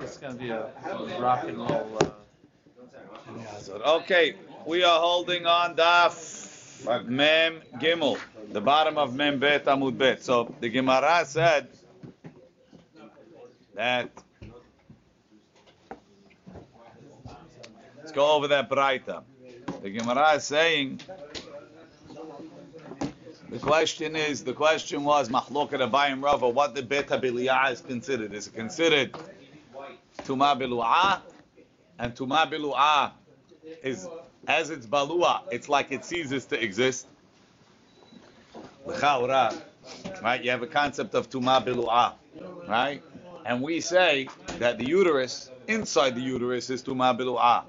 It's going to be a rock and roll. Uh, Okay, we are holding on Daf Mem Gimel, the bottom of Mem Bet Amud Bet. So the Gemara said that. Let's go over that Braita. The Gemara is saying. The question is, the question was, Mahlokat Abayim Rava, what the Bet Abiliyah is considered? Is it considered Tuma Bilu'ah? And Tuma Bilu'ah is as it's balua, it's like it ceases to exist. Right? You have a concept of tuma bilu'ah, right? And we say that the uterus, inside the uterus, is tuma bilu'ah.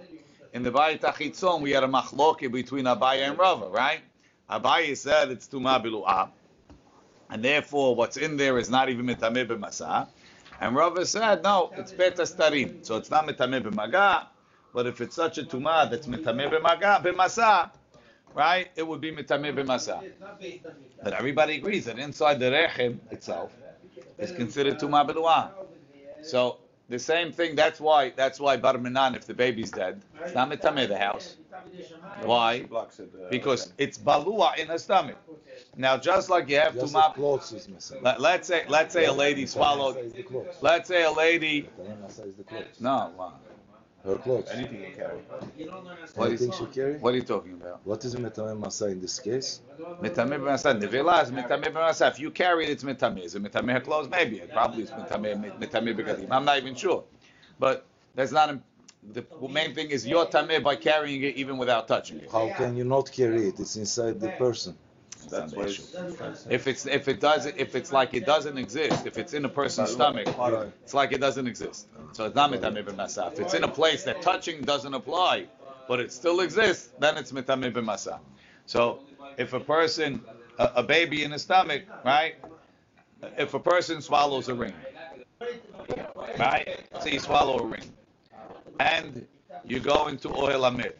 In the Bayit Achitzon, we had a machloke between Abaye and Rava, right? Abaye said it's tuma bilu'ah, and therefore what's in there is not even mitameh b'masa. And Rava said, no, it's beta starim, so it's not mitameh b'maga, but if it's such a tumah that's mitameh b'masa, right, it would be mitameh b'masa. But everybody agrees that inside the rechem itself is considered tumah b'duah. So the same thing. That's why. That's why bar minan, if the baby's dead, it's not mitameh the house. Why? Uh, because it's balua in her stomach. Now, just like you have Just the clothes. Let, let's say, let's say a lady swallowed. Masa is the clothes. Let's say a lady. Masa is the clothes. No. wow. Her clothes. Anything you carry. What Anything is- she carry? What are you talking about? What is metamem masa in this case? Mitameh b'masa. Nevela is mitameh b'masa. If you carry it, it's mitameh. Is it mitameh her clothes? Maybe. It probably is mitameh mitameh b'gadim. I'm not even sure. But that's not. The main thing is you're tameh by carrying it even without touching it. How can you not carry it? It's inside the person. That's. If it's if it does if it's like it doesn't exist, if it's in a person's stomach, it's like it doesn't exist. So it's not mitameh. If it's in a place that touching doesn't apply, but it still exists, then it's mitameh. So if a person, a, a baby in the stomach, right? If a person swallows a ring, right? So you swallow a ring, and you go into oil amit,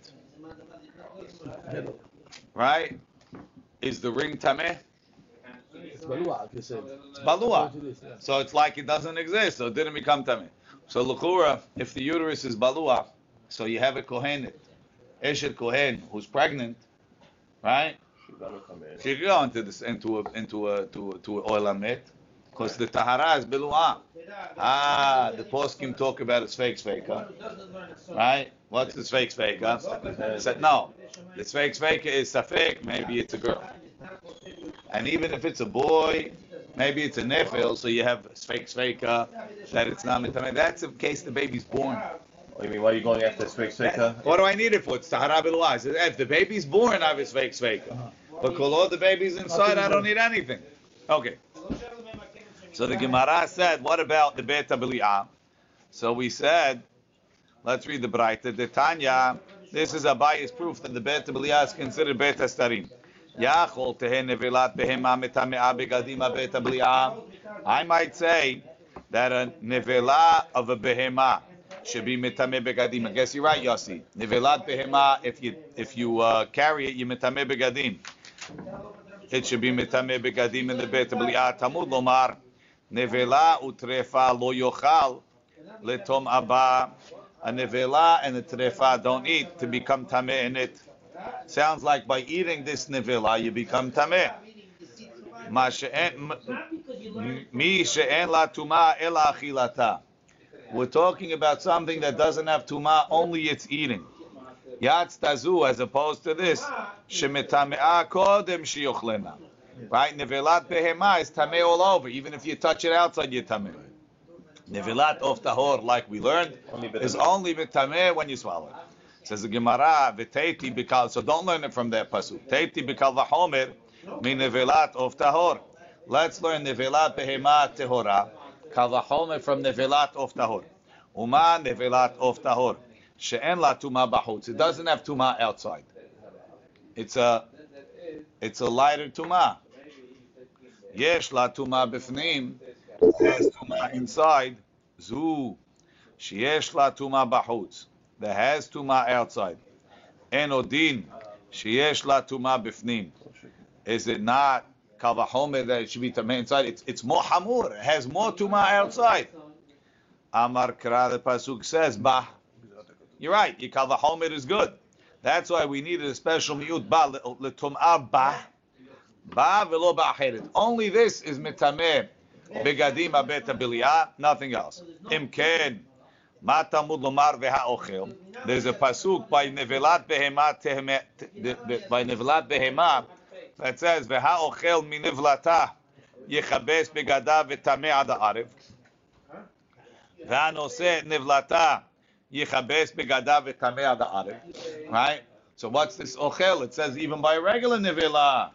right? Is the ring tameh? it's balua, like you said. It's balua. So it's like it doesn't exist, so it didn't become tameh. So luchura, if the uterus is balua, so you have a kohenet, eshet kohen who's pregnant, right? She can go into this into a into a to a, to a oil amit, because the tahara is balua. Ah, the poskim talk about it's fake fake, huh? right? What's the fake fake? Said no, the fake fake is safek. Maybe it's a girl. And even if it's a boy, maybe it's a nefil, so you have fake sveika, that it's not mitameh. That's in case the baby's born. What do you mean? Why are you going after Spek Sveka? What do I need it for? It's tahara bilwaz. If the baby's born, I have a fake sveika. But kol the baby's inside, I don't need anything. Okay. So the Gemara said, what about the beta biliyah? So we said, let's read the Braita. The Tanya, this is a bias proof that the beta biliyah is considered beta starim. Yachol tehen nevelat behema metame'a begadima beta biliyah. I might say that a nevela of a behema should be mitame begadim. I guess you're right, Yossi. Nevelat behema, if you if you uh, carry it, you mitame begadim. It should be mitame begadim in the bet b'li'at tamud lomar nevela utrefa lo yochal letom abba. A nevela and a trefa don't eat to become tameh in it. Sounds like by eating this nevela you become tameh. Tuma ela achilata. We're talking about something that doesn't have tuma, only its eating. Yatz tazu, as opposed to this, shemetame'a kodem shiyochlena. Right? Nevelat behema is tameh all over. Even if you touch it outside, you're tameh. Nevelat of tahor, like we learned, is only betameh when you swallow it. Says the Gemara, v'teiti bikal. So don't learn it from that pasuk. Teiti bikal v'homer, mi nevelat of tahor. Let's learn nevelat behema tehora. Kal v'homer from nevelat of tahor. Uma nevelat of tahor. She'en la tuma b'chutz. It doesn't have tuma outside. It's a, it's a lighter tuma. Yesh la tuma b'fnim. Has tuma inside. Zu. Sheyesh la tuma b'chutz. That has tuma outside. En odin. Sheyesh la tuma b'fnim. Is it not kavahomer that it should be tuma inside? It's it's more hamur. It has more tuma outside. Amar Kra, the pasuk says ba. You're right. Yikal v'homer is good. That's why we needed a special miut ba letum'ah ba. Ba velo ba'acheret. Only this is mitameh begadim abet abiliyah, nothing else. Imken. מה תלמוד לומר והאוכל? There's a pasuk by נבלת בהמה, by נבלת בהמה, that says, והאוכל מנבלתה יכבס בגדיו וטמא עד הערב. והנושא נבלתה Yichabes begadav v'tamei ad Right? So what's this ochel? It says even by a regular nivela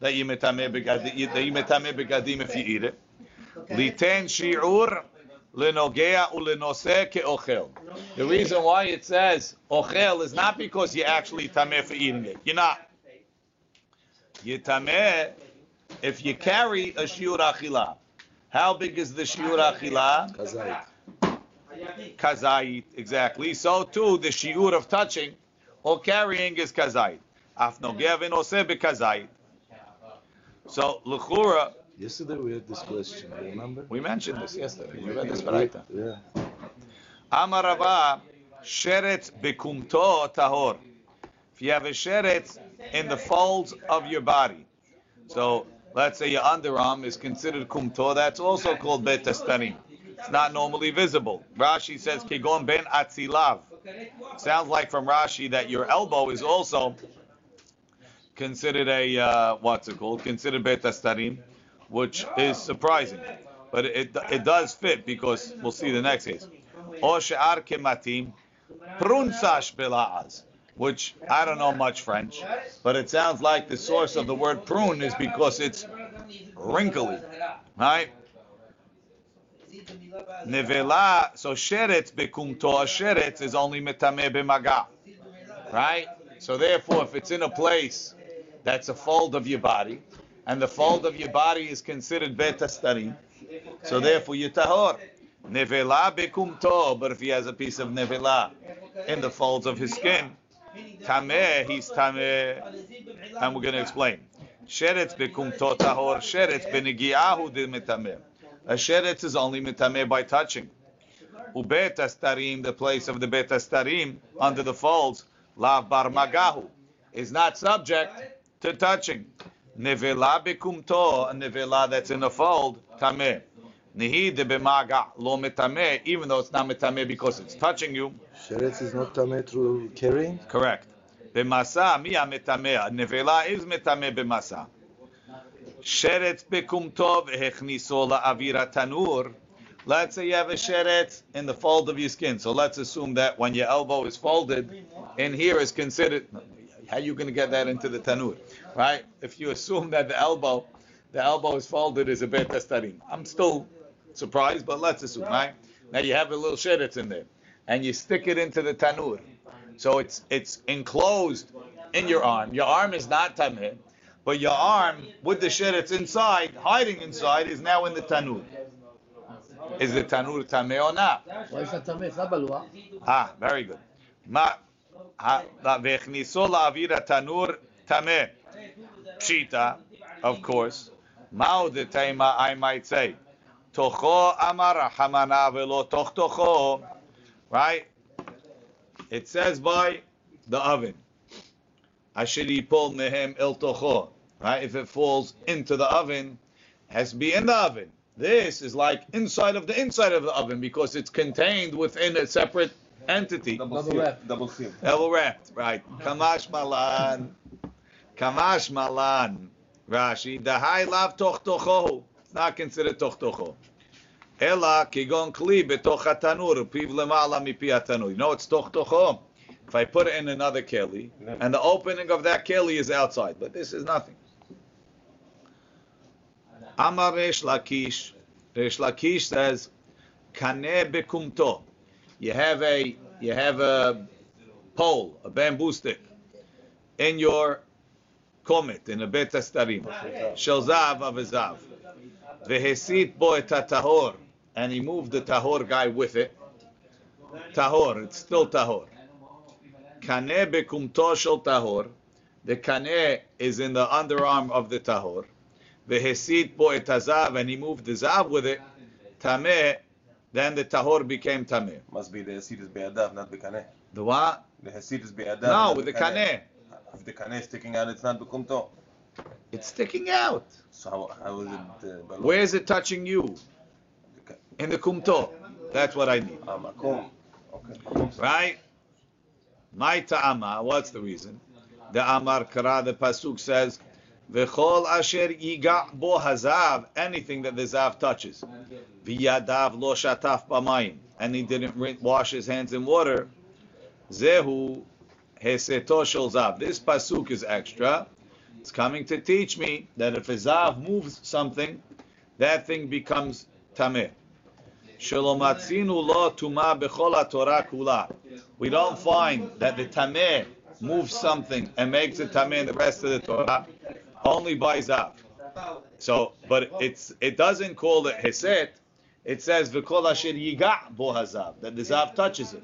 that you metame begadim, that you metame begadim if you eat it. Liten shi'ur lenogea ulenose ke'ochel. The reason why it says ochel is not because you actually tameh for eating it. You're not. You tameh if you carry a shiur achila. How big is the shiur achila? Kazait. Exactly. So too, the shiur of touching or carrying is kazait. Afnogea v'noseh bekazait. So, l'chura, Yesterday we had this question. You remember? we mentioned this yesterday. We read this baraita. Yeah. Amarava, sheret bekumto tahor. If you have a sheret in the folds of your body, so let's say your underarm is considered kumto, that's also called betastanim. It's not normally visible. Rashi says kigon ben atzilav. Sounds like from Rashi that your elbow is also considered a uh, what's it called? Considered betastanim, which is surprising, but it it does fit because we'll see the next case. Or kematim prunsash bela'az, which I don't know much French, but it sounds like the source of the word prune is because it's wrinkly, right? Nevela, so sheretz bekumto, sheretz is only metame b'maga, right? So therefore, if it's in a place that's a fold of your body, and the fold of your body is considered betastarim, so therefore you tahor. Nevela bekumto, but if he has a piece of nevela in the folds of his skin, tameh, he's tameh, and we're going to explain. Sheretz bekumto tahor, sheretz benigiahu de metameh. A sheretz is only metameh by touching. Ubet astarim, the place of the bet astarim, under the folds, lav bar magahu, is not subject to touching. Nevela bekumto, a nevela that's in a fold, tameh. Nihi de bemaga lo metameh, even though it's not metameh because it's touching you. Sheretz is not tameh through carrying. Correct. Bemasa, mi metameh. Nevela is metameh bemasa. Sheretz bekumto vehechniso la'avira tanur. Let's say you have a sheret in the fold of your skin. So let's assume that when your elbow is folded, in here is considered. How are you going to get that into the tanur, right? If you assume that the elbow, the elbow is folded is a bet tastarim. I'm still surprised, but let's assume, right? Now you have a little sheret in there, and you stick it into the tanur. So it's it's enclosed in your arm. Your arm is not tameh, but your arm with the sheretz inside, hiding inside, is now in the tanur. Is the tanur tameh or not? Why is that tameh? It's not balua. Ah, very good. Ma, v'echniso la'avir tanur tameh. Pshita, of course. Mao de tema, I might say. Tocho amar hamana velo toch tocho. Right? It says by the oven. Asher yipol mehem el tocho. Right? If it falls into the oven, it has to be in the oven. This is like inside of the inside of the oven because it's contained within a separate entity. Double Double seal. Double seal. Double wrapped, right. Kamash malan. Kamash malan. Rashi. The high lav toch tocho. It's not considered toch tocho. Ela kigon kli betoch hatanur. Piv lemala mipi hatanur. You know it's toch tocho. If I put it in another keli, and the opening of that keli is outside, but this is nothing. Amar Resh Lakish. Resh Lakish says, Kaneh bekumto. You have a you have a pole, a bamboo stick, in your komet, in a bet astarim. Shel zav of a zav. Vehesit bo tahor, and he moved the tahor guy with it. Tahor, it's still tahor. Kaneh bekumto shel tahor. The kaneh is in the underarm of the tahor. Vehesit bo et hazav, and he moved the zav with it. Tameh then the tahor became tameh. Must be the Hasid is Be'adav, not Bekaneh. The what? The Hasid is Be'adav. No, with the kaneh. If the Kaneh is sticking out, it's not Bekumto. It's sticking out. So how, how is it? Uh, Where is it touching you? In the kumto. That's what I need. Ah, Okay. Right? My ta'ama, what's the reason? The Amar Kara, the Pasuk says, V'chol asher yiga bo hazav, anything that the zav touches. V'yadav lo shataf b'mayim, and he didn't wash his hands in water. Zehu heseto shel zav. This Pasuk is extra. It's coming to teach me that if a zav moves something, that thing becomes tameh. Shalomatzinu lo tuma bechol Torah kula. We don't find that the tameh moves something and makes it tameh in the rest of the Torah, only by zav. So, but it's it doesn't call it heset. It says v'kol asher yiga bo hazav that the zav touches it.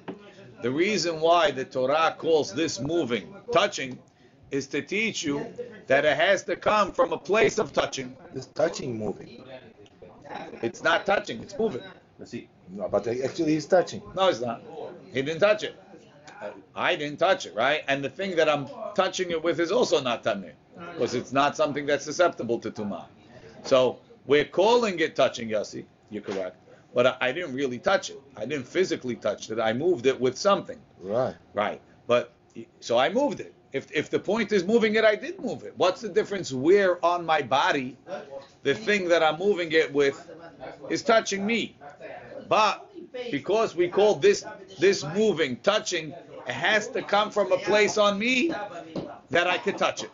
The reason why the Torah calls this moving touching is to teach you that it has to come from a place of touching. This touching moving. It's not touching; it's moving. Let's see. No, but actually he's touching. No, it's not. He didn't touch it. I didn't touch it, right? And the thing that I'm touching it with is also not tameh, because it's not something that's susceptible to tumah. So we're calling it touching, Yossi. You're correct. But I, I didn't really touch it. I didn't physically touch it. I moved it with something, Right. right? But so I moved it. If if the point is moving it, I did move it. What's the difference where on my body the thing that I'm moving it with is touching me? But because we call this this moving touching, it has to come from a place on me that I could touch it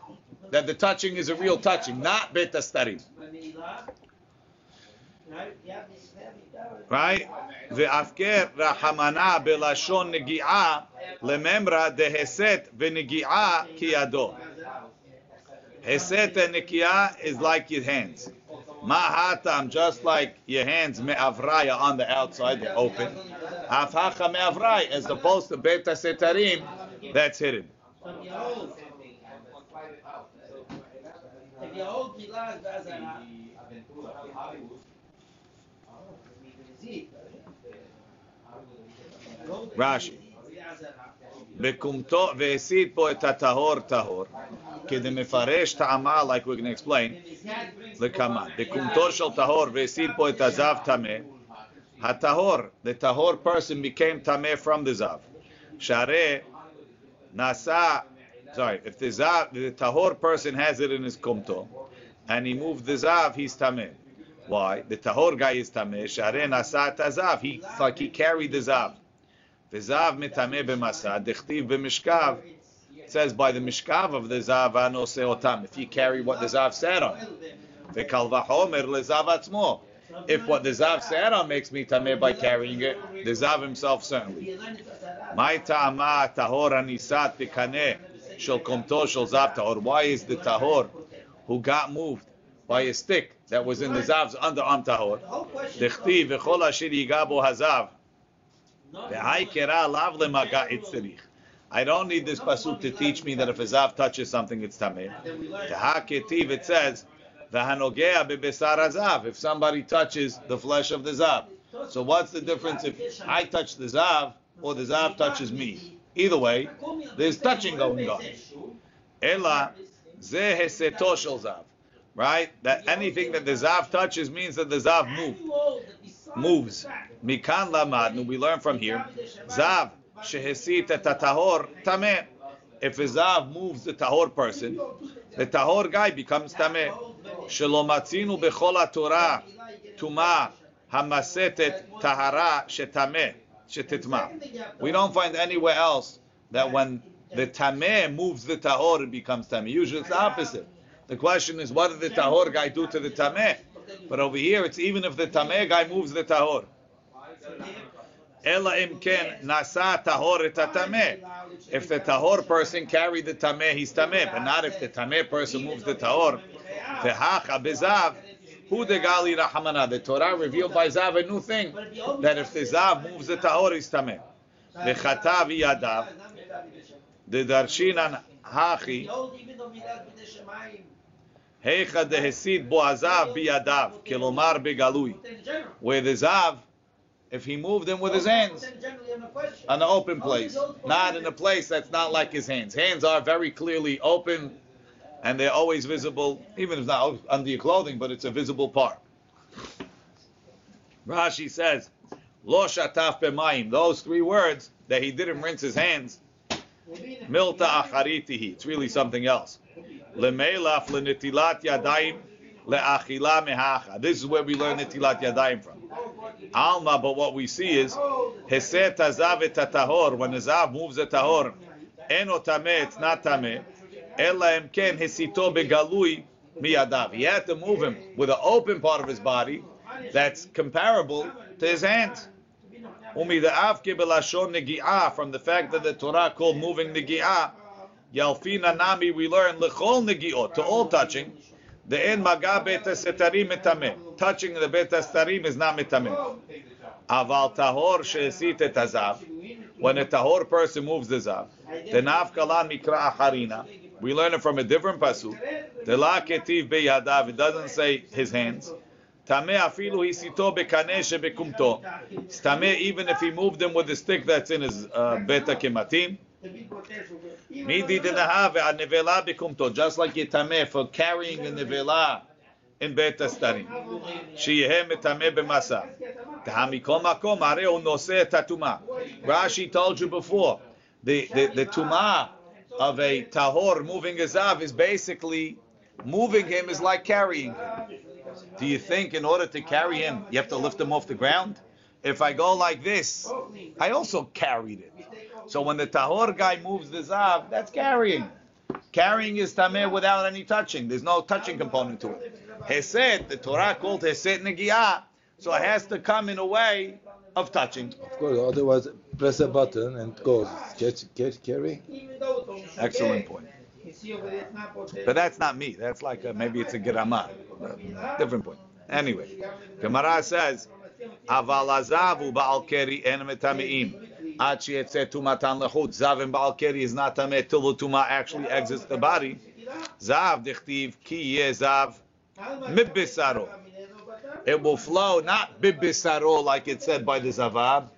That the touching is a real touching, not beta starim. Right? ואפקר רחמנה בלשון נגיעה לממרא דהסת ונגיעה כידו. Heset and nikia is like your hands. Mahatam, just like your hands me'avraya on the outside, they're open. Afhacha me'avray, as opposed to beta setarim, that's hidden. Rashi. בקומתו, והסית פה את הטהור טהור, כדי מפרש טעמה, like we're going to explain, לכמה. בקומתו של טהור והסית פה את הזב טמא, הטהור, the טהור person became טמא from the זב. שהרי נעשה, sorry, if the zav, the tahor person has it in his kumto, and he moved the zav, he's tameh. Why? The tahor guy is tameh. Share asat tazav. He like he carried the zav. The zav mitameh b'masa. Dechtiv b'mishkav. It says by the mishkav of the zav anose otam. If you carry what the zav sat on. The kalvahomer lezav atzmo. If what the zav sat on makes me tameh by carrying it, the zav himself certainly. My ta'ama tahor anisat b'kaneh shel komto zav tahor. Why is the tahor who got moved by a stick that was in the zav's underarm tahor? Dechtiv v'chol asher hazav. V'hai kera lav lemaga. I don't need this pasuk to teach me that if a zav touches something, it's tameh. Teha ketiv, it says, v'hanogea bebesar hazav. If somebody touches the flesh of the zav. So what's the difference if I touch the zav or the zav touches me? Either way, there's touching going on. Ela ze shel zav. Right? That anything that the zav touches means that the zav move, moves. Mikan lamadnu, we learn from here. Zav shehesit et tahor tameh. If a zav moves the tahor person, the tahor guy becomes tameh. Shelo matzinu bechol Torah tuma hamasetet tahara shetameh We don't find anywhere else that when the tameh moves the tahor, it becomes tameh. Usually it's the opposite. The question is, what did the tahor guy do to the tameh? But over here, it's even if the tameh guy moves the tahor. Ela imken nasa tahor et tameh. If the tahor person carried the tameh, he's tameh. But not if the tameh person moves the tahor. Hu de gali rahamana. The Torah revealed by Zav a new thing that if the Zav moves the tahor, he's tameh. V'chatav yadav. The darshinan hachi. Heicha dehesid bo azav biyadav. Kelomar begalui. Where the Zav if he moved them with his hands on an open place, not in a place that's not like his hands. Hands are very clearly open, and they're always visible, even if not under your clothing, but it's a visible part. Rashi says, "Lo shataf b'mayim." Those three words that he didn't rinse his hands. Milta acharitihi. It's really something else. Lemelaf lenitilat yadayim leachila mehacha. This is where we learn nitilat yadayim from. Alma, but what we see is heset tazav et tahor. When the moves a tahor, eno tameh, it's not tameh. Ela emken hesito begalui miyadav. He had to move him with an open part of his body that's comparable to his hand. Umi the avke belashon negi'ah from the fact that the Torah called moving negi'ah. Yalfina nami we learn lechol negi'ot to all touching. The en maga bet setarim metameh. Touching the bet setarim is not metameh. Aval tahor she'esit et hazav. When a tahor person moves the zav, the nafkalan mikra acharina. We learn it from a different pasuk. The la ketiv beyadav. It doesn't say his hands. Tameh afilu hisito bekaneh shebekumto. Tameh even if he moved them with the stick that's in his uh, beta kematim. Midi denahave nevela bekumto. Just like yitameh for carrying a nevela in beta starim. Sheyehem etameh b'masa. Tahamikom makom areu noseh tatuma. Rashi told you before. The the the tuma of a tahor moving a zav is basically moving him is like carrying him. Do you think in order to carry him, you have to lift him off the ground? If I go like this, I also carried it. So when the tahor guy moves the zav, that's carrying. Carrying is tameh without any touching. There's no touching component to it. Hesed, the Torah called hesed negiyah, so it has to come in a way of touching. Of course, otherwise press a button and goes. Catch, catch, carry. Excellent point. But that's not me. That's like a, maybe it's a gerama. Different point. Anyway, Gemara says, "Aval azavu ba'al keri en metameim." Ad sheyetzeh tumatan lechut. Zav and ba'al keri is not tameh till the tuma actually exits the body. Zav dichtiv ki yeh zav mibisaro. It will flow not bibisaro like it said by the Zavad,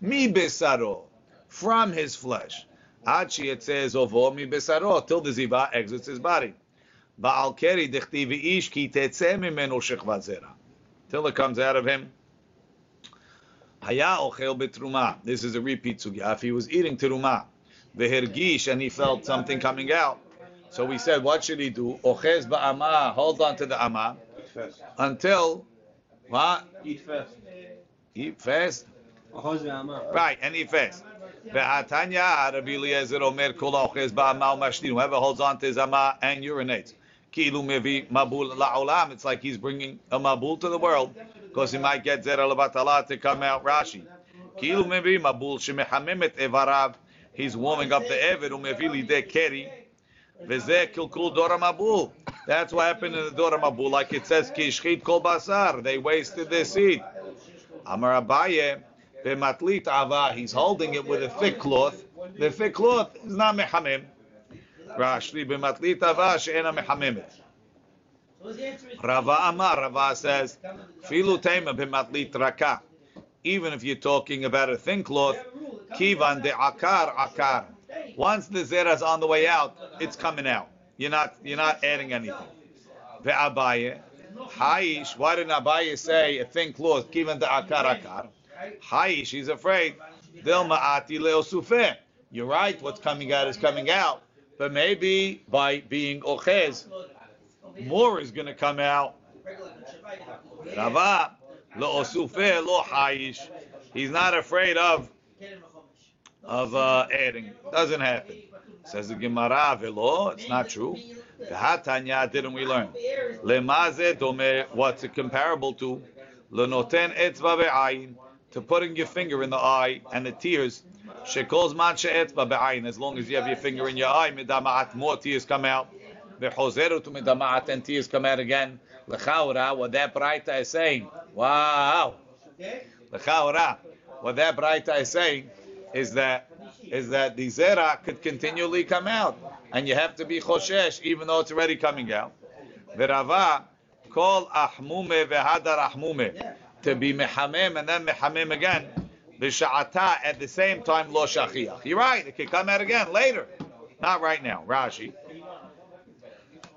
mi bisaro, from his flesh. Achi it says ovo mi bisaro till the ziva exits his body. Ba'al keri dichtiv ish ki mimenu shechvat. Till it comes out of him. Haya ochel betruma. This is a repeat sugya. If he was eating teruma, vehergish, and he felt something coming out. So we said, what should he do? Ochez ba'ama, hold on to the ama until what? Eat fast. Eat fast. Right, and eat fast. Ve'atanya Rabbi Eliezer Omer kol ochez ba'ama umashtin. Whoever holds on to his ama and urinates. Kilu mevi mabul la'olam. It's like he's bringing a mabul to the world because he might get zera lebatala to come out. Rashi. Kilu mevi mabul shemehamemet evarav. He's warming up the eved umevi lidei keri. V'zeh kilkul dora mabul. That's what happened in the dora mabul. Like it says, kishchit kol basar. They wasted their seed. Amar Abaye, b'matlit ava. He's holding it with a thick cloth. The thick cloth is not mehamim. Rashi b'matlit ava she'ena mehamemet. Rava Amar, Rava says, filu tema b'matlit raka. Even if you're talking about a thin cloth, kivan de akar akar. Once the zera is on the way out, it's coming out. You're not you're not adding anything. Ve'abaye, haish. Why didn't Abaye say a thin cloth? Kivan de akar akar. Haish. He's afraid. Dilma ati leosufeh. You're right. What's coming out is coming out. But maybe by being ochez, more is going to come out. Rava lo lo haish. He's not afraid of of uh, adding. Doesn't happen. Says the Gemara, velo. It's not true. Hatanya didn't we learn? Lemaze dome. What's it comparable to? Lenoten etzva be'ayin. To putting your finger in the eye and the tears. Shekos man she'etzva be'ayin. As long as you have your finger in your eye, midamaat more tears come out. Ve'chozeru to midamaat and tears come out again. Lechaura, what that Braita is saying. Wow. Lechaura, what that Braita is saying is that is that the zera could continually come out, and you have to be choshesh even though it's already coming out. Verava call ahmume vehadar ahmume. to be mehamem and then mehamem again. B'sha'ata at the same time lo shachiach. You're right. It could come out again later, not right now. Rashi.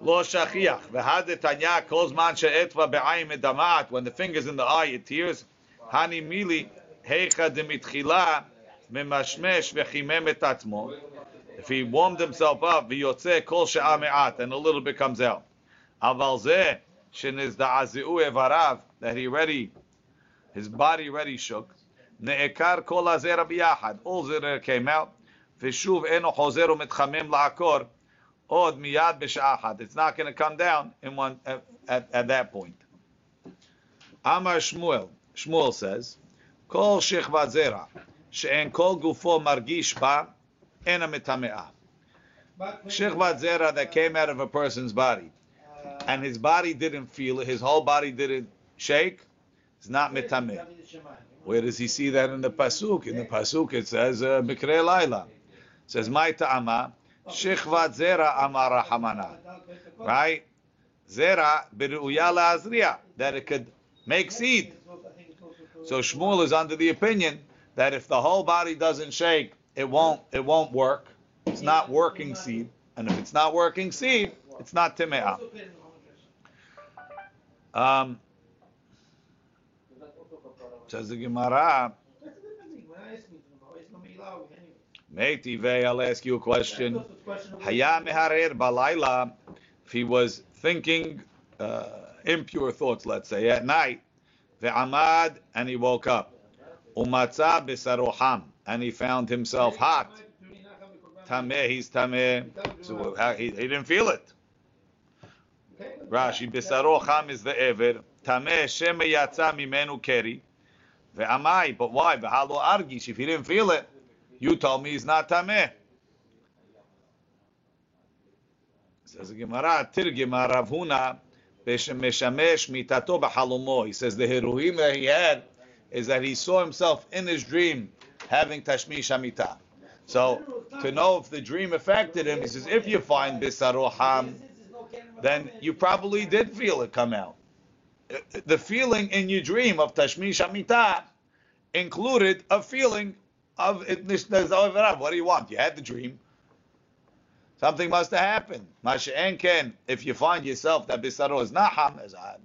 Lo shachiach. V'had tanya kol zman she'etva be'ayim edamat. When the finger's in the eye, it tears. Hani mili heicha demitchila memashmesh v'chimem et atzmo. If he warmed himself up, v'yotze kol she'a me'at, and a little bit comes out. Aval zeh shenizda'azi'u evarav, that he already, his body already shook. Ne'ekar kol hazera biyahad. All zera came out. V'shuv eno chozer u'metchamem la'akor. Od miyad b'sha'achad. It's not going to come down in one at, at, at that point. Amar Shmuel. Shmuel says, Kol shechvat zera, she'en kol gufo margish ba, ena mitame'ah. Shechvat zera that came out of a person's body, and his body didn't feel it, his whole body didn't shake, it's not mitameh. Where does he see that in the pasuk? In the pasuk it says uh, mikre laila. It says my ta'ama shechvat zera amar rahamana. Right? Zera beruya la'azriya that it could make seed. So Shmuel is under the opinion that if the whole body doesn't shake, it won't it won't work. It's not working seed, and if it's not working seed, it's not timeah. Um, says the Gemara, I'll ask you a question. Haya meharer balayla, if he was thinking uh, impure thoughts, let's say, at night, ve'amad, and he woke up, umatza besaroham, and he found himself hot. Tameh, he's tameh. So he, he didn't feel it. Rashi, besaroham is the ever. Tameh, sheme yatza mimenu keri. Ve'amai, but why? V'halo argish, if he didn't feel it, you told me he's not tameh. Says the Gemara, Tirgim Rav Huna, Meshamesh mitato b'halomo. He says the heruim that he had is that he saw himself in his dream having tashmish hamita. So to know if the dream affected him, he says if you find bisaroham, then you probably did feel it come out. The feeling in your dream of tashmish hamita included a feeling of. What do you want? You had the dream. Something must have happened. Masha'en ken, if you find yourself that bisaro is naham,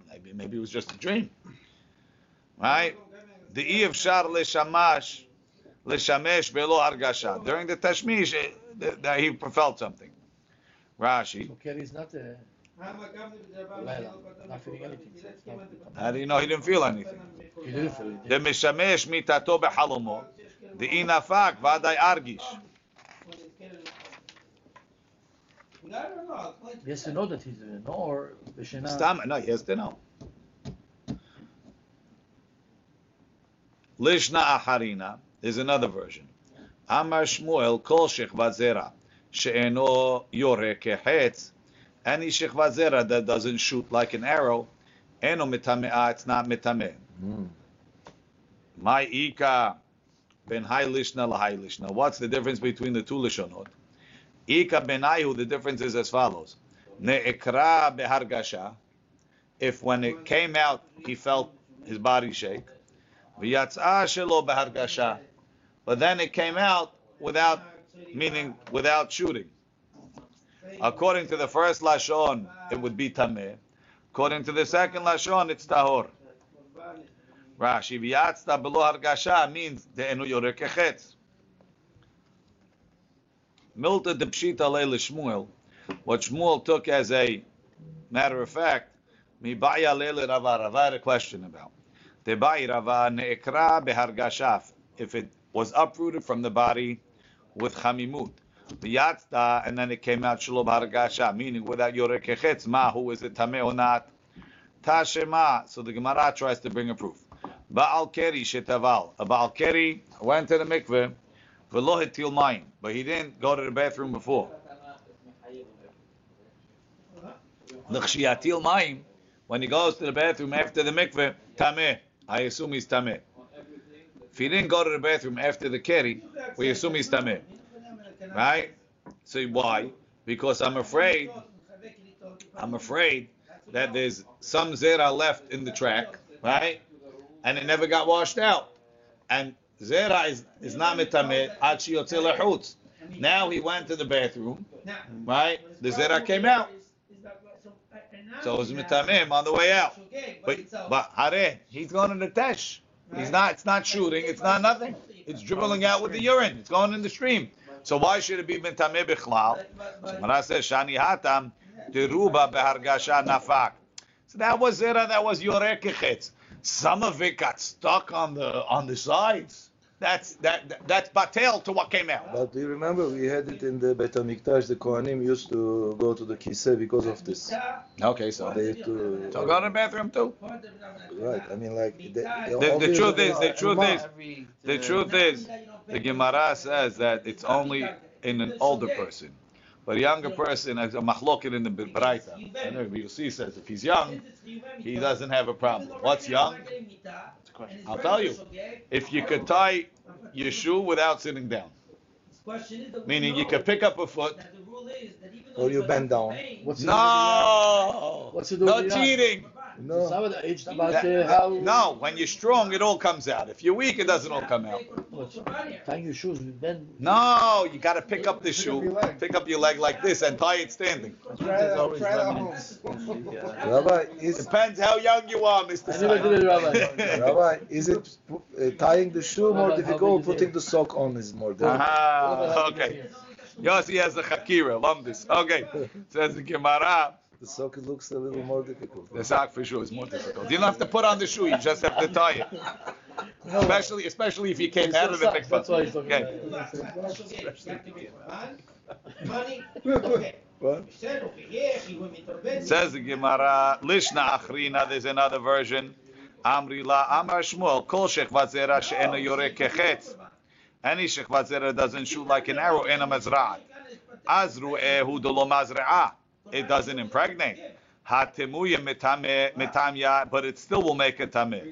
maybe maybe it was just a dream, right? The iyv shar leshamash leshamesh belo argasha. During the tashmish, eh, that he felt something. Rashi. Okay, he's not uh, Laila, not feeling anything. so it's not- How do you know he didn't feel anything? He didn't feel it. The mishamesh mitato behalomo. The inafak vaday argish. Yes, to know that he's uh, no or Bishena. Stam, no, yes to know. Lishna acharina is another version. Amar Shmuel kol shechvat zera she'eno yore kehetz. Any shechvat zera that doesn't shoot like an arrow, eno mitamea, it's not mitameh. Hmm. My ika ben hai lishna lahai lishna. What's the difference between the two lishonot? Ika benayu, the difference is as follows. Ne'ekra behargasha. If when it came out, he felt his body shake. But then it came out without, meaning without shooting. According to the first lashon, it would be tameh. According to the second lashon, it's tahor. Rashi v'yatzta below hargasha means de'enu yorek echetz. Milta de pshita leil Shmuel. What Shmuel took as a matter of fact, mi ba'ya leil Rava. Rava a question about. If it was uprooted from the body with chamimut. V'yatzta, and then it came out shelo b'hargasha, meaning without yorek echetz. Ma, who is it tameh or not? Tashema. So the Gemara tries to bring a proof. Ba'al keri shetaval. A Ba'al keri went to the mikveh, v'lo hitil but he didn't go to the bathroom before. L'chshiyatil when he goes to the bathroom after the mikveh, tameh. I assume he's tameh. If he didn't go to the bathroom after the keri, we assume he's tameh. Right? So why? Because I'm afraid, I'm afraid that there's some zera left in the track, right? and it never got washed out. And zera is, is not mitameh ad sheyotze lechutz. Now he went to the bathroom, right? The zera came out, so it was mitameh on the way out. But but hare, he's going to the tesh. He's not. It's not shooting. It's not nothing. It's dribbling out with the urine. It's going in the stream. So why should it be mitameh bichlal? So Mara says shani hatam deruba behargasha nafak. So that was zera. That was yorekechetz. Some of it got stuck on the on the sides. That's that, that that's batel to what came out. But do you remember we had it in the Bet Hamikdash? The Kohanim used to go to the kiseh because of this. Okay, so They had to. so go to the bathroom too. Right. I mean, like the, The, the truth is, the truth is, the truth is, the Gemara says that it's only in an older person. But a younger person, as a machloket in the Braita, I know you'll see says if he's young, he doesn't have a problem. What's young? I'll tell you. If you could tie your shoe without sitting down, meaning you could pick up a foot. Or you bend down. What's No, What's it no with the cheating. No. Some of the age about That- how No, when you're strong, it all comes out. If you're weak, it doesn't all come out. tying your shoes with bend. No, you got to pick up the shoe, pick up your leg like this, and tie it standing. There's always Try it. Rabbi, is Depends how young you are, Mr. I never did it, Rabbi. Rabbi, is it uh, tying the shoe more difficult? Putting the sock on is more difficult. Ah, okay. Yossi has a Hakira, love this. Okay, says the Gemara, The sock looks a little more difficult. the sock for sure is more difficult. You don't have to put on the shoe, you just have to tie it. Especially, especially if you came out of the That's mikvah. why he's talking Okay. about What? Says the Gemara, Lishna Achrina, there's another version. Amri la Amar Shmuel, Kol Shechvat Zera she'ena yoreh kechetz. Any Shechvat Zera doesn't shoot like an arrow, ena mazra'at. Azru ehu delo mazra'ah. It doesn't impregnate. But it still will make a tameh.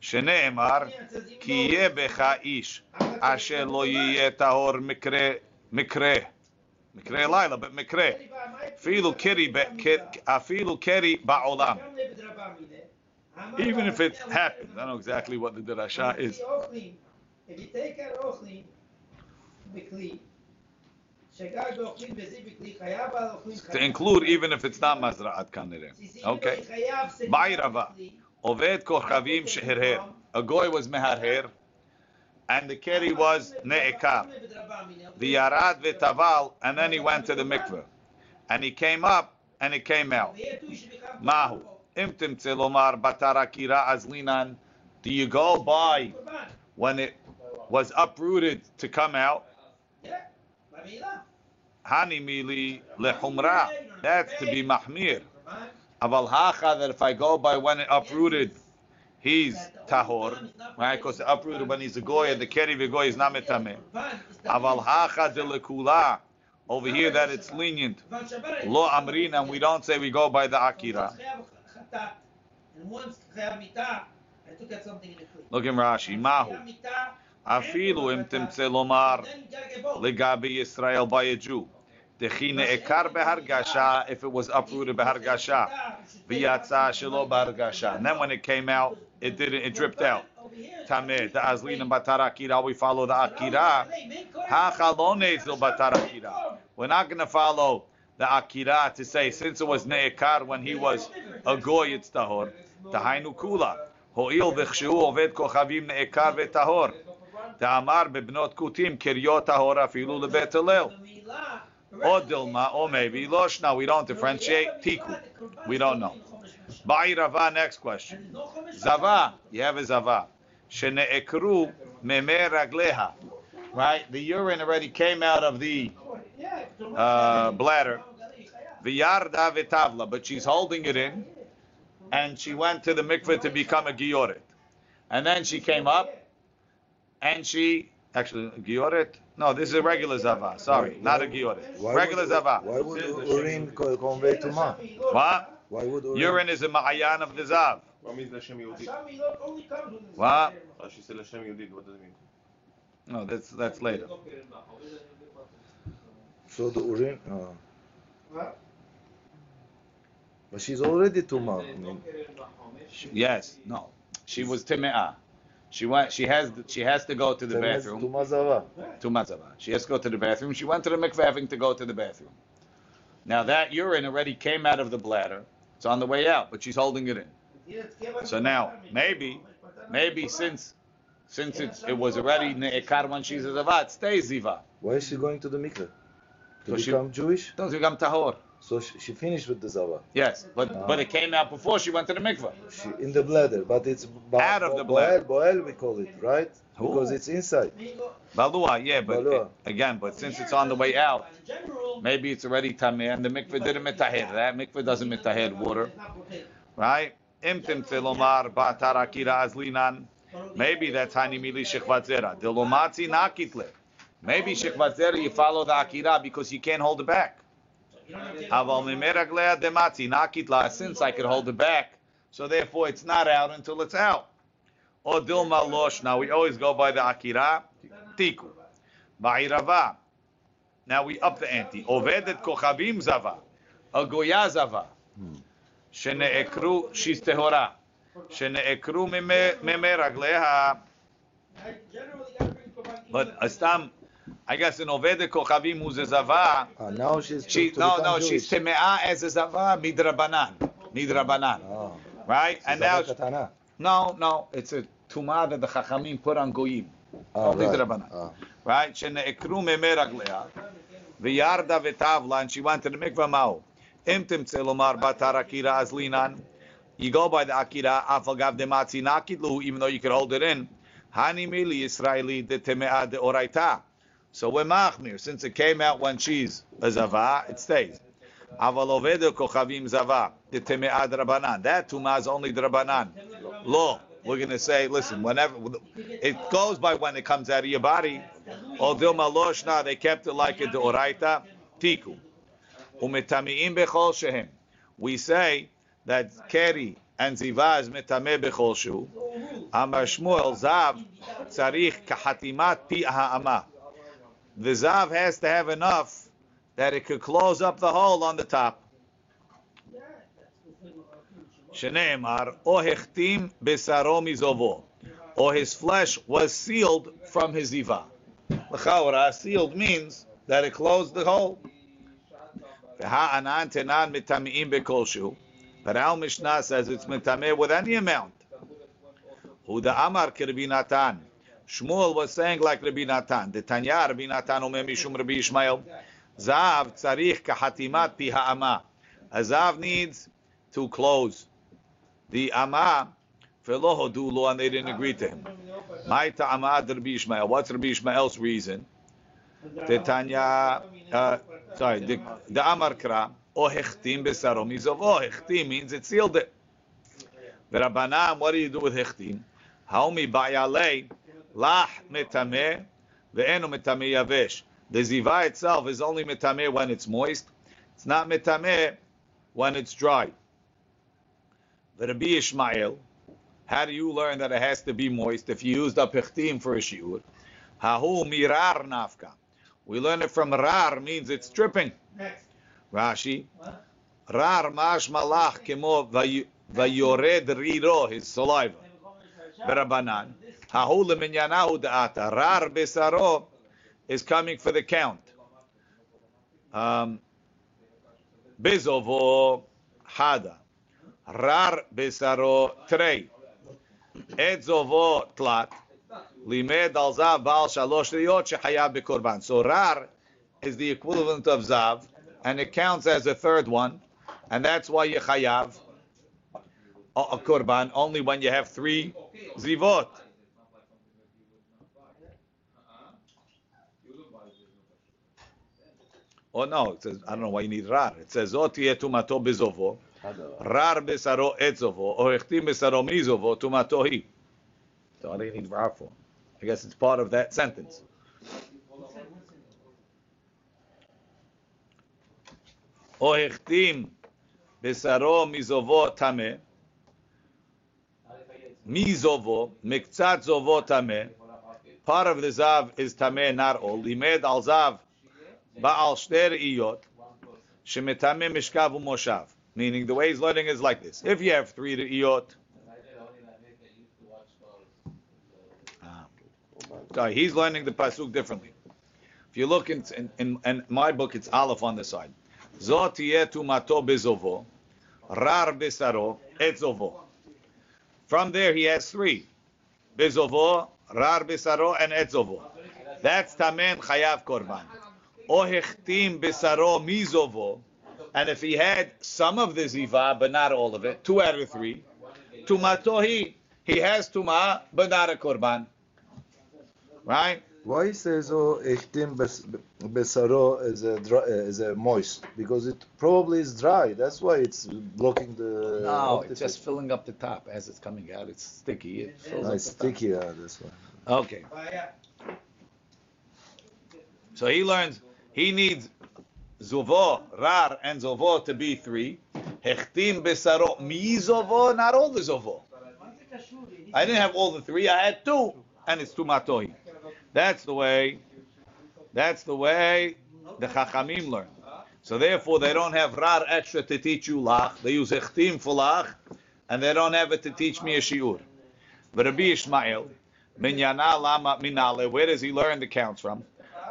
Shene'emar, ki yeh becha ish, asher lo yeh tahor mikre, mikre. Mikre laila, but mikre. Afilu keri be- afilu keri ba'olam. Even if it happens, I know exactly what the derasha is. If you take an ochlin, To include even if it's not mazra'at kanire. Okay. Ba'ir Rava. Oved kochavim sheherher. A goy was meharher, and the keri was ne'ekar. V'yarad v'taval, and then he went to the mikveh. And he came up, and it came out. Mahu. Im timtze lomar batara kira azlinan. Do you go by when it was uprooted to come out? Hani mili lehumra. That's to be mahmir. Aval hacha that if I go by when it uprooted, he's tahor, right? Because uprooted when he's a goy, and the keri v'goy is not metameh. Aval hacha de lekula. Over here that it's lenient. Lo amrin, and we don't say we go by the akira. Look in Rashi. Mahu. Afilu im timtze lomar legabi Yisrael by a Jew. Dechine ekar behargasha if it was uprooted behargasha. V'yatza shelo behargasha. And then when it came out, it didn't. It dripped out. Azlin and batar akira. We follow the akira. Hachalone zil batar akira. We're not going to follow the akira to say since it was ne'ekar when he was a goy it's tahor. Tahainu kula. Ho'il v'chshu oved kochavim ne'ekar ve'tahor. Ta'amar bebnot kutim kiryot tahor afilu lebet hillel. Or dilma, or maybe loshna. We don't differentiate. Tiku. We don't know. Ba'i Rava, next question. Zava, you have a zava. Shene'ekru meme ragleha. Right? The urine already came out of the uh, bladder. V'yarda v'tavla, but she's holding it in, and she went to the mikveh to become a gioret. And then she came up, and she actually giyoret? No, this is a regular zava. Sorry, why, not a giyoret. Regular would, zava. Why would urine convey to ma? What? Why would urine? urine is a ma'ayan of the zav. What means Hashem Yehudit? What? Oh, she said Hashem Yehudit. What does it mean? No, that's that's later. So the urine. Uh, what? but she's already tumah. I mean. Yes. No. She was teme'ah. She went. She has. She has to go to the bathroom. To Mazava. to Mazava. She has to go to the bathroom. She went to the mikveh having to go to the bathroom. Now that urine already came out of the bladder. It's on the way out, but she's holding it in. So now, maybe, maybe since since it, it was already ne'ekar when she's a zava, it stays ziva. Why is she going to the mikveh? To So she- become Jewish? Doesn't become tahor. So she, she finished with the Zava. Yes, but uh-huh. but it came out before she went to the mikveh. She in the bladder, but it's bo- Out of the boel, bladder. boel we call it, right? Because it's inside. Balua, yeah, but Balua. again, but since it's on the way out, maybe it's already tameh and the mikveh didn't mitaher. That mikveh doesn't mitaher water, right? Im timtze lomar akira azlinan. Maybe that's hani mili shechvat zera. Delomatzi nakitle. Maybe shechvat zera you follow the akira because you can't hold it back. Aval mimeraglea dematzi nakitla. Since I could hold it back, so therefore it's not out until it's out. Or dilma losh. Now we always go by the akira. Tiku. Ba'irava. Now we up the ante. Ovedet kochavim zava. A goya zava. Shene'ekru, she's tehora. Shene'ekru mime ragleha. But astam, I guess an Ovede Kochavim who's a Zava. Uh, oh, now she's she, to, to no, no, Jewish. she's Temeah as a Zava Midrabanan. Midrabanan. Oh. Right? She's and now. She, no, no, it's a Tumah that the Chachamim put on Goyim. Oh, right. Midrabanan. Oh. Right? Shene'ekru. V'yarda v'tavla. And she went to the mikvah mao. Im timtze lomar batar akira azlinan. You go by the akira afal gavde dematzi nakidlu, even though you could hold it in. Hani mili Israeli the temeah the oraita. So we're machmir. Since it came out when she's a zava, it stays. Avalovede kochavim zava. Teme'ad drabanan. That tumah is only drabanan. Lo. We're going to say, listen, whenever it goes by when it comes out of your body, although maloshna, they kept it like a deoraita, tiku. Umetamiim bechol shehem. We say that keri and ziva is metameh bechol shu. Amar Shmuel zav tzarich kahatimat pi ha'amah. The zav has to have enough that it could close up the hole on the top. Sheneemar, o hechtim besaro mizovo. Or oh, his flesh was sealed from his ziva. L'chaora, sealed means that it closed the hole. V'ha'anan tenan mitami'im bekolshu. But our Mishnah says it's mitameh with any amount. Huda Amar Rabbi Natan. Shmuel was saying like Rabbi Natan. The Tanya Rabbi Natan Omer Mishum Rabbi Ishmael. Zav tzarich kahatimat pi ha'ama. A zav needs to close the ama. Velo hodu lo, and they didn't agree to him. My ta'amad Rabbi Ishmael. What's Rabbi Ishmael's reason? The Tanya, uh, sorry, the, Amar Kra, o hechtim besaro mizov. Oh, hechtim means it sealed it. The Rabbanan, what do you do with hechtim? Haomi ba'yalei, lach metameh, ve'enu metameh yavesh. The ziva itself is only metameh when it's moist. It's not metameh when it's dry. Rabbi Ishmael, how do you learn that it has to be moist if you used up hechtim for a shiur? Hahu mirar nafka. We learn it from rar means it's dripping. Next. Rashi, rar mash malach kemo vayored riro, his saliva. Berabanan. Hahu leminyanahu da'ata. Rar besaro is coming for the count. Um, Bizovo hada. Rar besaro trei. Edzovo tlat. Limed al zav baal shalosh riyot shechayav bekorban. So rar is the equivalent of zav, and it counts as a third one, and that's why you chayav a korban only when you have three zivot. Oh no, it says, I don't know why you need rar. It says, O tie bezovo, rar besaro etzovo, o echtim besaro mizovo, tumatohi. So what do you need rar for? I guess it's part of that sentence. O echtim besaro mizovo tame, mizovo, mektzat zovo tame, part of the zav is tame, not all. Limed al zav, Baal Shter Iyot, Shemetame Mishkav Moshav. Meaning the way he's learning is like this. If you have three to Iyot, ah. he's learning the pasuk differently. If you look in, in, in, in my book, it's Aleph on the side. Zot mato bezovo, rar besaro etzovo. From there, he has three: bezovo, rar besaro, and etzovo. That's tamen chayav korban. O hechtim besaro mizovo. And if he had some of the ziva, but not all of it, two out of three, tumatohi, he has tuma, but not a korban. Right? Why he says oh echtim bes- besaro is a dry, uh, is a moist? Because it probably is dry. That's why it's blocking the. No, it's just filling up the top as it's coming out. It's sticky. It fills Ah, up it's sticky. Yeah, this one. Okay. So he learns he needs zovo, rar, and zovo to be three. Hechtim besaro mi zovo, not all the zovo. I didn't have all the three. I had two, and it's two matoi. That's the way. That's the way the chachamim learn. So therefore, they don't have rar extra to teach you lach. They use hechtim for lach, and they don't have it to teach me a shiur. But Rabbi Ishmael, minyana lama minale, where does he learn the counts from?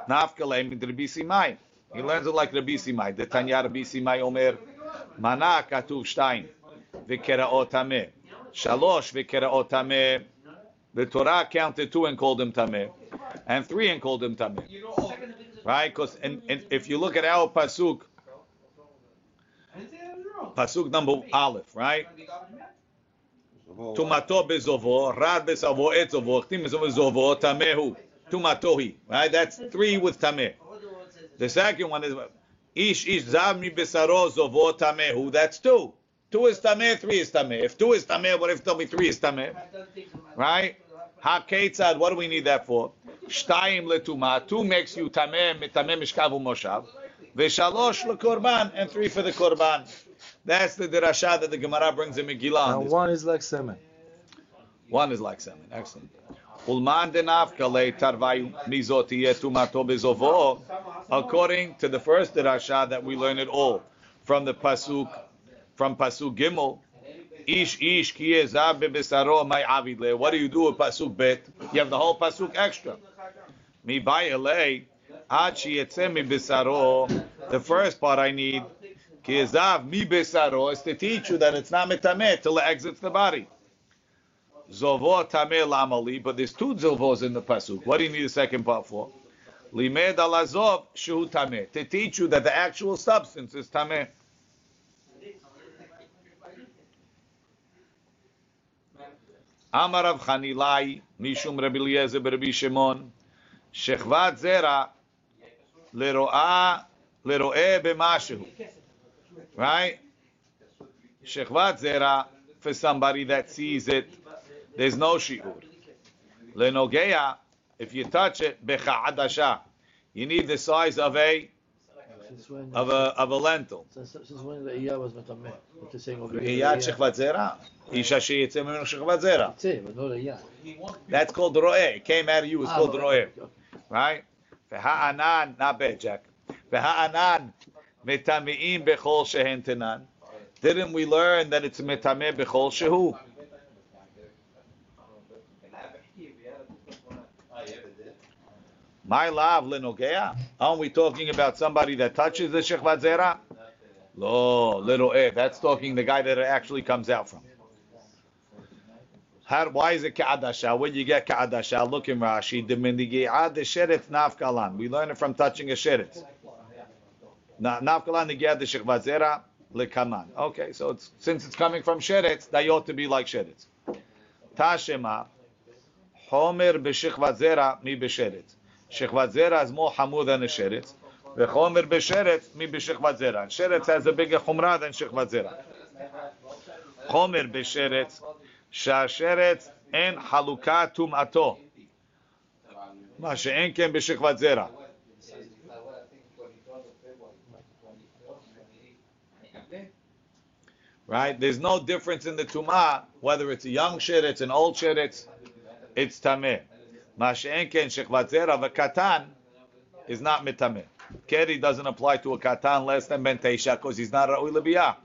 Nafkale min Rabbi Simai. He learns it like Rabbi Simai. The Tanya Rabbi Simai Omer, mana katuv shtayim, v'keraot tameh. Shalosh v'keraot tameh. The Torah counted two and called him tameh, and three and called him tameh. Oh. Right? Because if you look at our pasuk, pasuk number aleph, right? Tumato bezovo, rad besavo etzovo, chtim bezovo, tamehu. Tumatohi. Right? That's three with tameh. The second one is ish ish zav mi besaro zovo tamehu. That's two. Two is tameh, three is tameh. If two is tameh, what if you tell me three is tameh? Right? Ha ketzad, what do we need that for? Shtayim letuma. Two makes you tameh, tameh mishkav umoshav. Veshalosh lekorban, and three for the korban. That's the derasha that the Gemara brings in Megillah. on And one is like semen. One is like semen. Excellent. According to the first derasha that we learn it all from the pasuk, from pasuk gimel, ish ish my. What do you do with pasuk bet? You have the whole pasuk extra. Mi. The first part I need is to teach you that it's not metamet till it exits the body. Zovo tameh lamali, but there's two zovos in the pasuk. What do you need a second part for? Limed alazov shu tameh to teach you that the actual substance is tameh. Amar Rav mishum Rabbi Eliezer Rabbi Shimon shechvat zera leroa leroe b'mashu. Right? Shechvat zera for somebody that sees it there's no shiur. Lenogea, if you touch it, becha becha'adasha, you need the size of a of a of a lentil. Since, since when the was metameh? What you're saying over shechvat zera. Isha sheyitzeh mimenu shechvat zera. That's but not Iya. That's called roeh. It came out of you. It's Ah, called roeh. okay. Right? V'ha'anan, not bad, Jack. V'ha'anan metami'im bechol shehen tenan. Didn't we learn that it's metameh bechol shehu? My love lenogea. Aren't we talking about somebody that touches the shechvat zera? Lo, little eh. That's talking the guy that it actually comes out from. How, why is it ka'adasha? When you get ka'adasha, look in Rashi. Nafkalan. We learn it from touching a sheretz. Na- Nafkalan nigi'ad the shechvat zera lekaman. Okay, so it's, since it's coming from sheretz, they ought to be like sheretz. Tashema, homer b'shechvat zera mi b'sheretz. Shechvat zera is more hamur than a sheretz. V'chomer b'sheretz mi b'shechvat zera. And sheretz has a bigger chumrah than shechvat zera. Chomer b'sheretz, שהשרץ אין חלוקה טומאתו. מה שאין כן בשכבת זרע. Right? There's no difference in the tumah, whether it's a young sheretz, an old sheretz, it's tameh. Mash'enken shechvatzer of a katan is not mitameh. Keri doesn't apply to a katan less than benteisha, because he's not ra'ui lebiyah.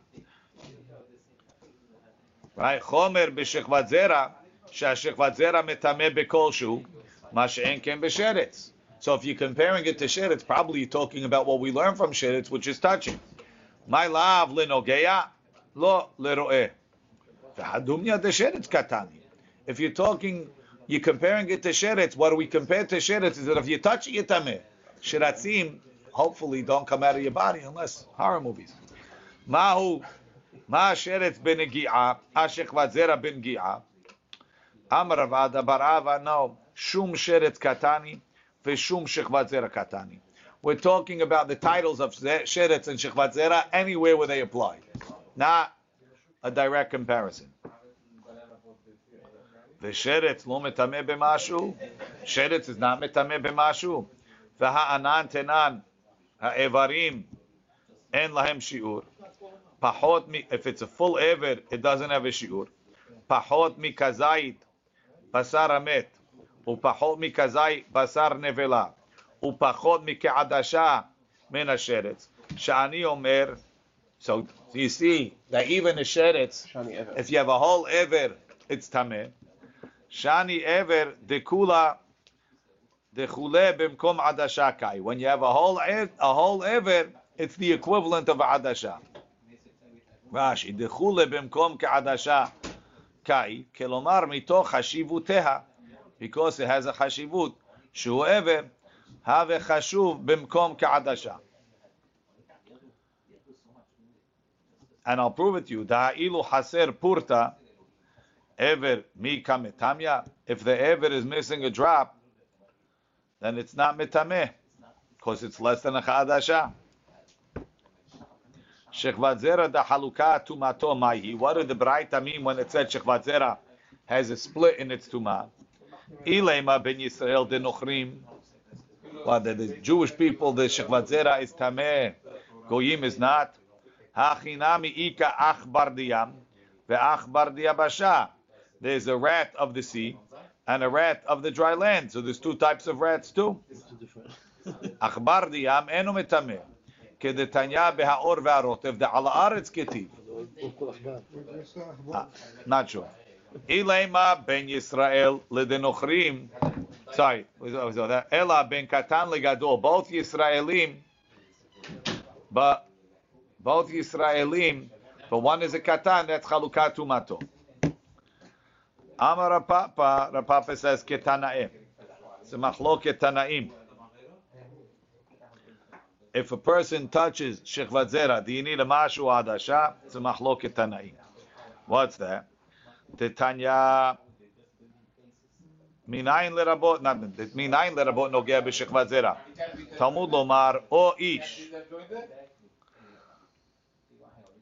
Right? Chomer b'shechvat zera, sha'shechvat zera mitameh mash'enken b'sheretz. So if you're comparing it to sheretz, probably you're talking about what we learn from sheretz, which is touching. My love linogeya lo leroe, V'hadumya de sheretz. If you're talking you're comparing it to sheretz. What do we compare to sheretz? Is that if you're touching it, tameh. Sheratzim, hopefully, don't come out of your body unless horror movies. Mahu, ma sheretz benegi'a, ashechvat zera bengi'a. Amar Ravada Barava, no, shum sheretz katani, v'shum shechvat zera katani. We're talking about the titles of sheretz and shechvat zera anywhere where they apply, not a direct comparison. ושרץ לא מטמא במשהו, שרץ is not מטמא במשהו, והענן תנן, האיברים, אין להם שיעור. פחות, מ- if it's a full עבר, it doesn't have a שיעור. פחות מכזית, בשר המת, ופחות מכזית, בשר נבלה, ופחות מכעדשה מן השרץ. שאני אומר, so you see that even a sheretz, Shani Ever. if you have a whole ever, it's tameh. Shani ever dekula dechule b'mkom adasha kai. When you have a whole a whole ever, it's the equivalent of adasha. Rashi dechule b'mkom ka'adasha kai. Kelomar mitoch hashivuteha, because it has a chashivut. Shu ever have chashuv b'mkom ka'adasha. And I'll prove it to you. Da'ilu haser purta ever mika metamya. If the ever is missing a drop, then it's not metameh, because it's less than a chadasha. Shechvat zera da haluka tumato mahi. What did the Braita mean when it said shechvat zera has a split in its tuma? Ilema ben Yisrael de nochrim. Well, the, the Jewish people, the shechvat zera is tameh, goyim is not. Hachinami ika ach bardiyam ve'ach bardiyabasha. There's a rat of the sea and a rat of the dry land. So there's two types of rats too. Achbar diyam eno metameh. Kedetanya behaor ve'arotev de'ala aretz ketiv. Ah, not sure. Ilema ben Yisrael ledenochrim. Sorry, Ela ben Katan legadol. Both Yisraelim, but both Yisraelim, but one is a Katan. That's Chalukat Umato. Amar Rav Papa, Rapapa says Ketanae. It's a machlok Ketanaim. If a person touches Shechvadzera, do you need a mashu adasha? It's a machlok Ketanaim. What's that? Titanya. Minayin lerabot, not minayin lerabot nogea b'shechvadzera. Talmud lomar, o ish.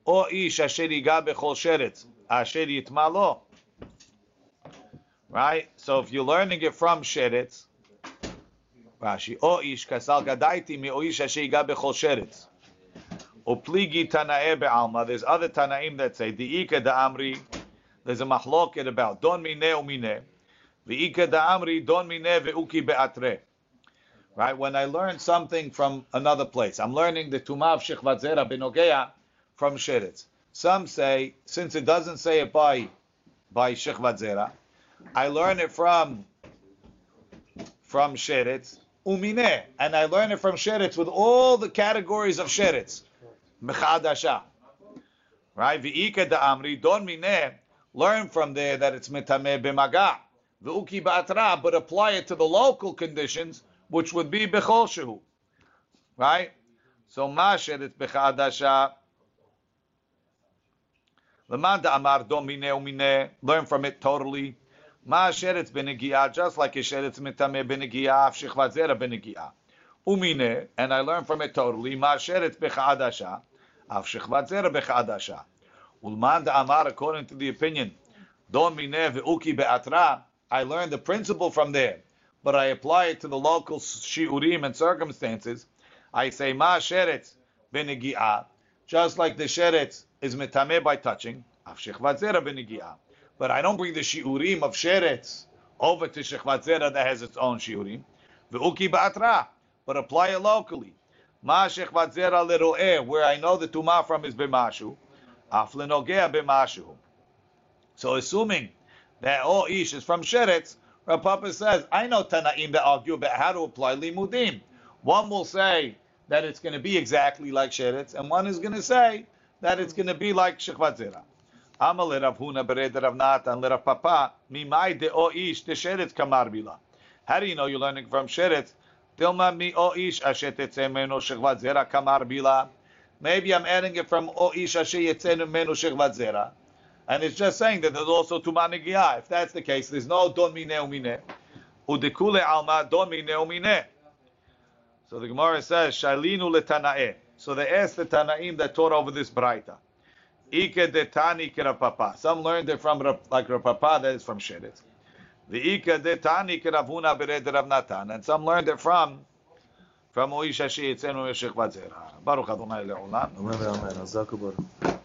O ish asher yiga b'chol sheretz, asher yitma. Right? So if you're learning it from sheretz, Rashi, o ish kasal gadaiti mi o ish asher yiga bechol sheretz. Pligi tanae be'alma. There's other tanaim that say, di'ika da'amri, there's a mahloket about don mine u mine, da amri, don mine ve'uki be'atre. Right? When I learn something from another place, I'm learning the tumav shechvat zera benogea from sheretz. Some say, since it doesn't say it by by shechvat zera, I learn it from from sheretz umine, and I learn it from sheretz with all the categories of sheretz. Mechadasha. Right? V'ika da'amri don mine. Learn from there that it's mitameh b'maga. V'uki ba'atra, but apply it to the local conditions, which would be b'chol shehu. Right? So ma sheretz b'chadasha. Lemanda amar don mine umine. Learn from it totally. Ma sheretz b'negiah, just like a sheretz mitameh b'negiah, shechvat zera b'negiah. Umine, and I learn from it totally. Ma sheretz b'chadasha, af shechvat zera b'chadasha. Ulman amar, according to the opinion, don mine ve'uki be'atra. I learned the principle from there, but I apply it to the local shiurim and circumstances. I say ma sheretz b'negiah, just like the sheretz is mitameh by touching, af shechvat zera. But I don't bring the shiurim of sheretz over to shechvat zera that has its own shiurim. Ve'uki ba'atra, but apply it locally. Ma shechvat zera lero'eh, where I know the tuma from is b'mashu, af lenogea b'mashu. So assuming that all ish is from sheretz, Rav says, I know Tanaim that argue about how to apply limudim. One will say that it's going to be exactly like sheretz, and one is going to say that it's going to be like shechvat zera. Amal Rav Huna bered Rav Natan Rav Papa mimai de o ish de sheretz kamar bila. How do you know you're learning from sheretz? Dilma mi o ish asher tetzeh meno shechvat zera kamar bila. Maybe I'm adding it from o ish asher yetzenu meno shechvat zera. And it's just saying that there's also tumanigia. If that's the case, there's no don mine umine. Udekule alma don mine umine. So the Gemara says, Shalinu letanae. So they asked the Tanaim that taught over this Braita. Ike. Some learned it from like Rav Papa, that is from Sheretz. The Ike detani keravuna bered Rav Natan, and some learned it from from Moishashi. It's in Moishik Baruch Adonai leolam. Amen. Amen.